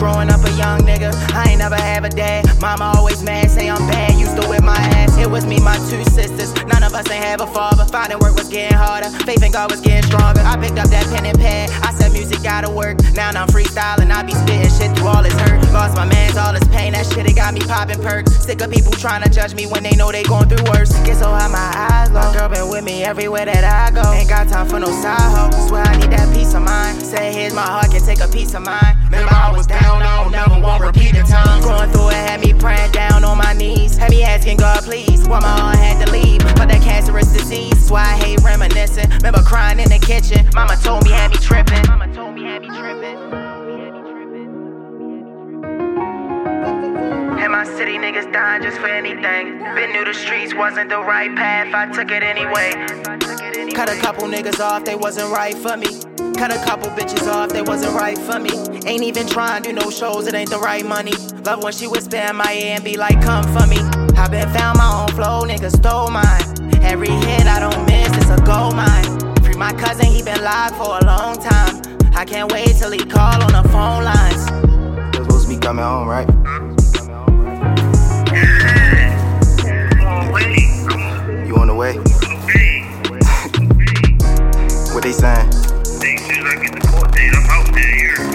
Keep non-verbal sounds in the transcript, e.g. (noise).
growing up a young nigga. I ain't never have a dad. Mama always mad, say I'm bad. Used to whip my ass. It was me, my two sisters. None of us ain't have a father. Finding work was getting harder. Faith in God was getting stronger. I picked up that pen and pad. I said music gotta work. Now I'm freestyling. I be spitting shit through all this hurt. Lost my mans, all this pain. That shit it got me popping perks. Sick of people trying to judge me when they know they going through worse. Get so high, my eyes low. Girl been with me everywhere that I go. Ain't got time for no side hoe. Swear I need that peace of mind. Say here's my heart, can take a piece of mine. Remember I was down, asking God, please, why my heart had to leave. But that cancerous disease, why I hate reminiscing. Remember crying in the kitchen. Mama told me had me tripping. Mama told me had me tripping. In my city, niggas dying just for anything. Been knew the streets, wasn't the right path, I took it anyway. Cut a couple niggas off, they wasn't right for me. Cut a couple bitches off, they wasn't right for me. Ain't even trying to do no shows, it ain't the right money. Love when she whisper in my ear and be like, come for me. I been found my own flow, niggas stole mine. Every hit I don't miss, it's a gold mine. Free my cousin, he been locked for a long time. I can't wait till he call on the phone lines. You're supposed to be coming home, right? You on the way? (laughs) what they saying? They said I get the court date. I'm out there.